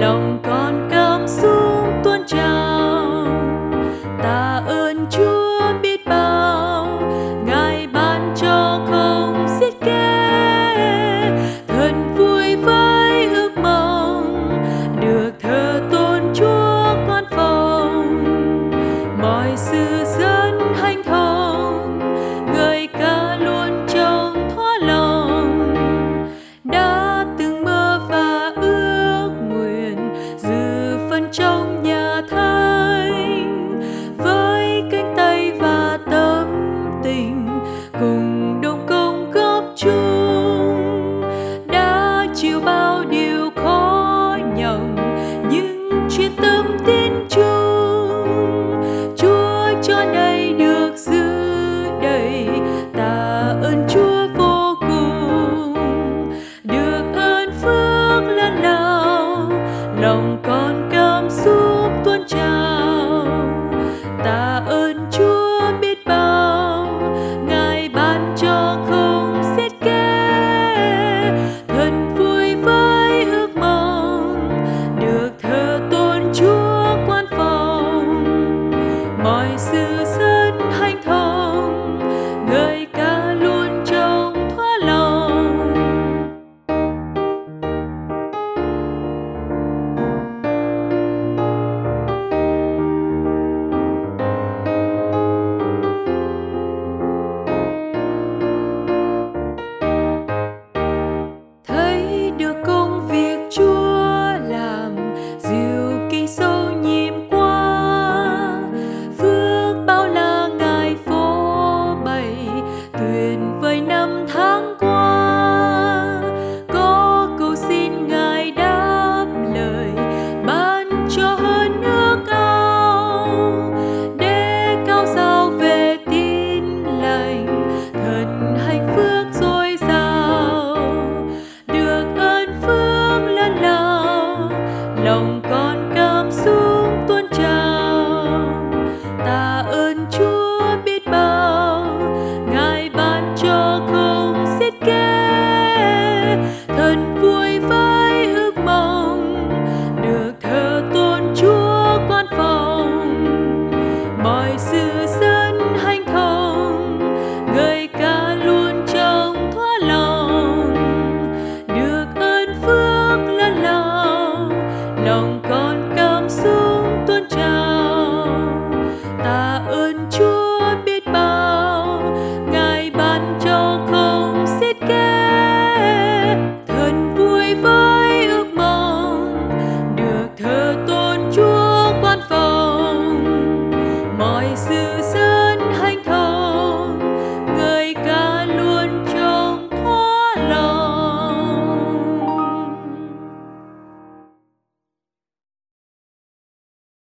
no it.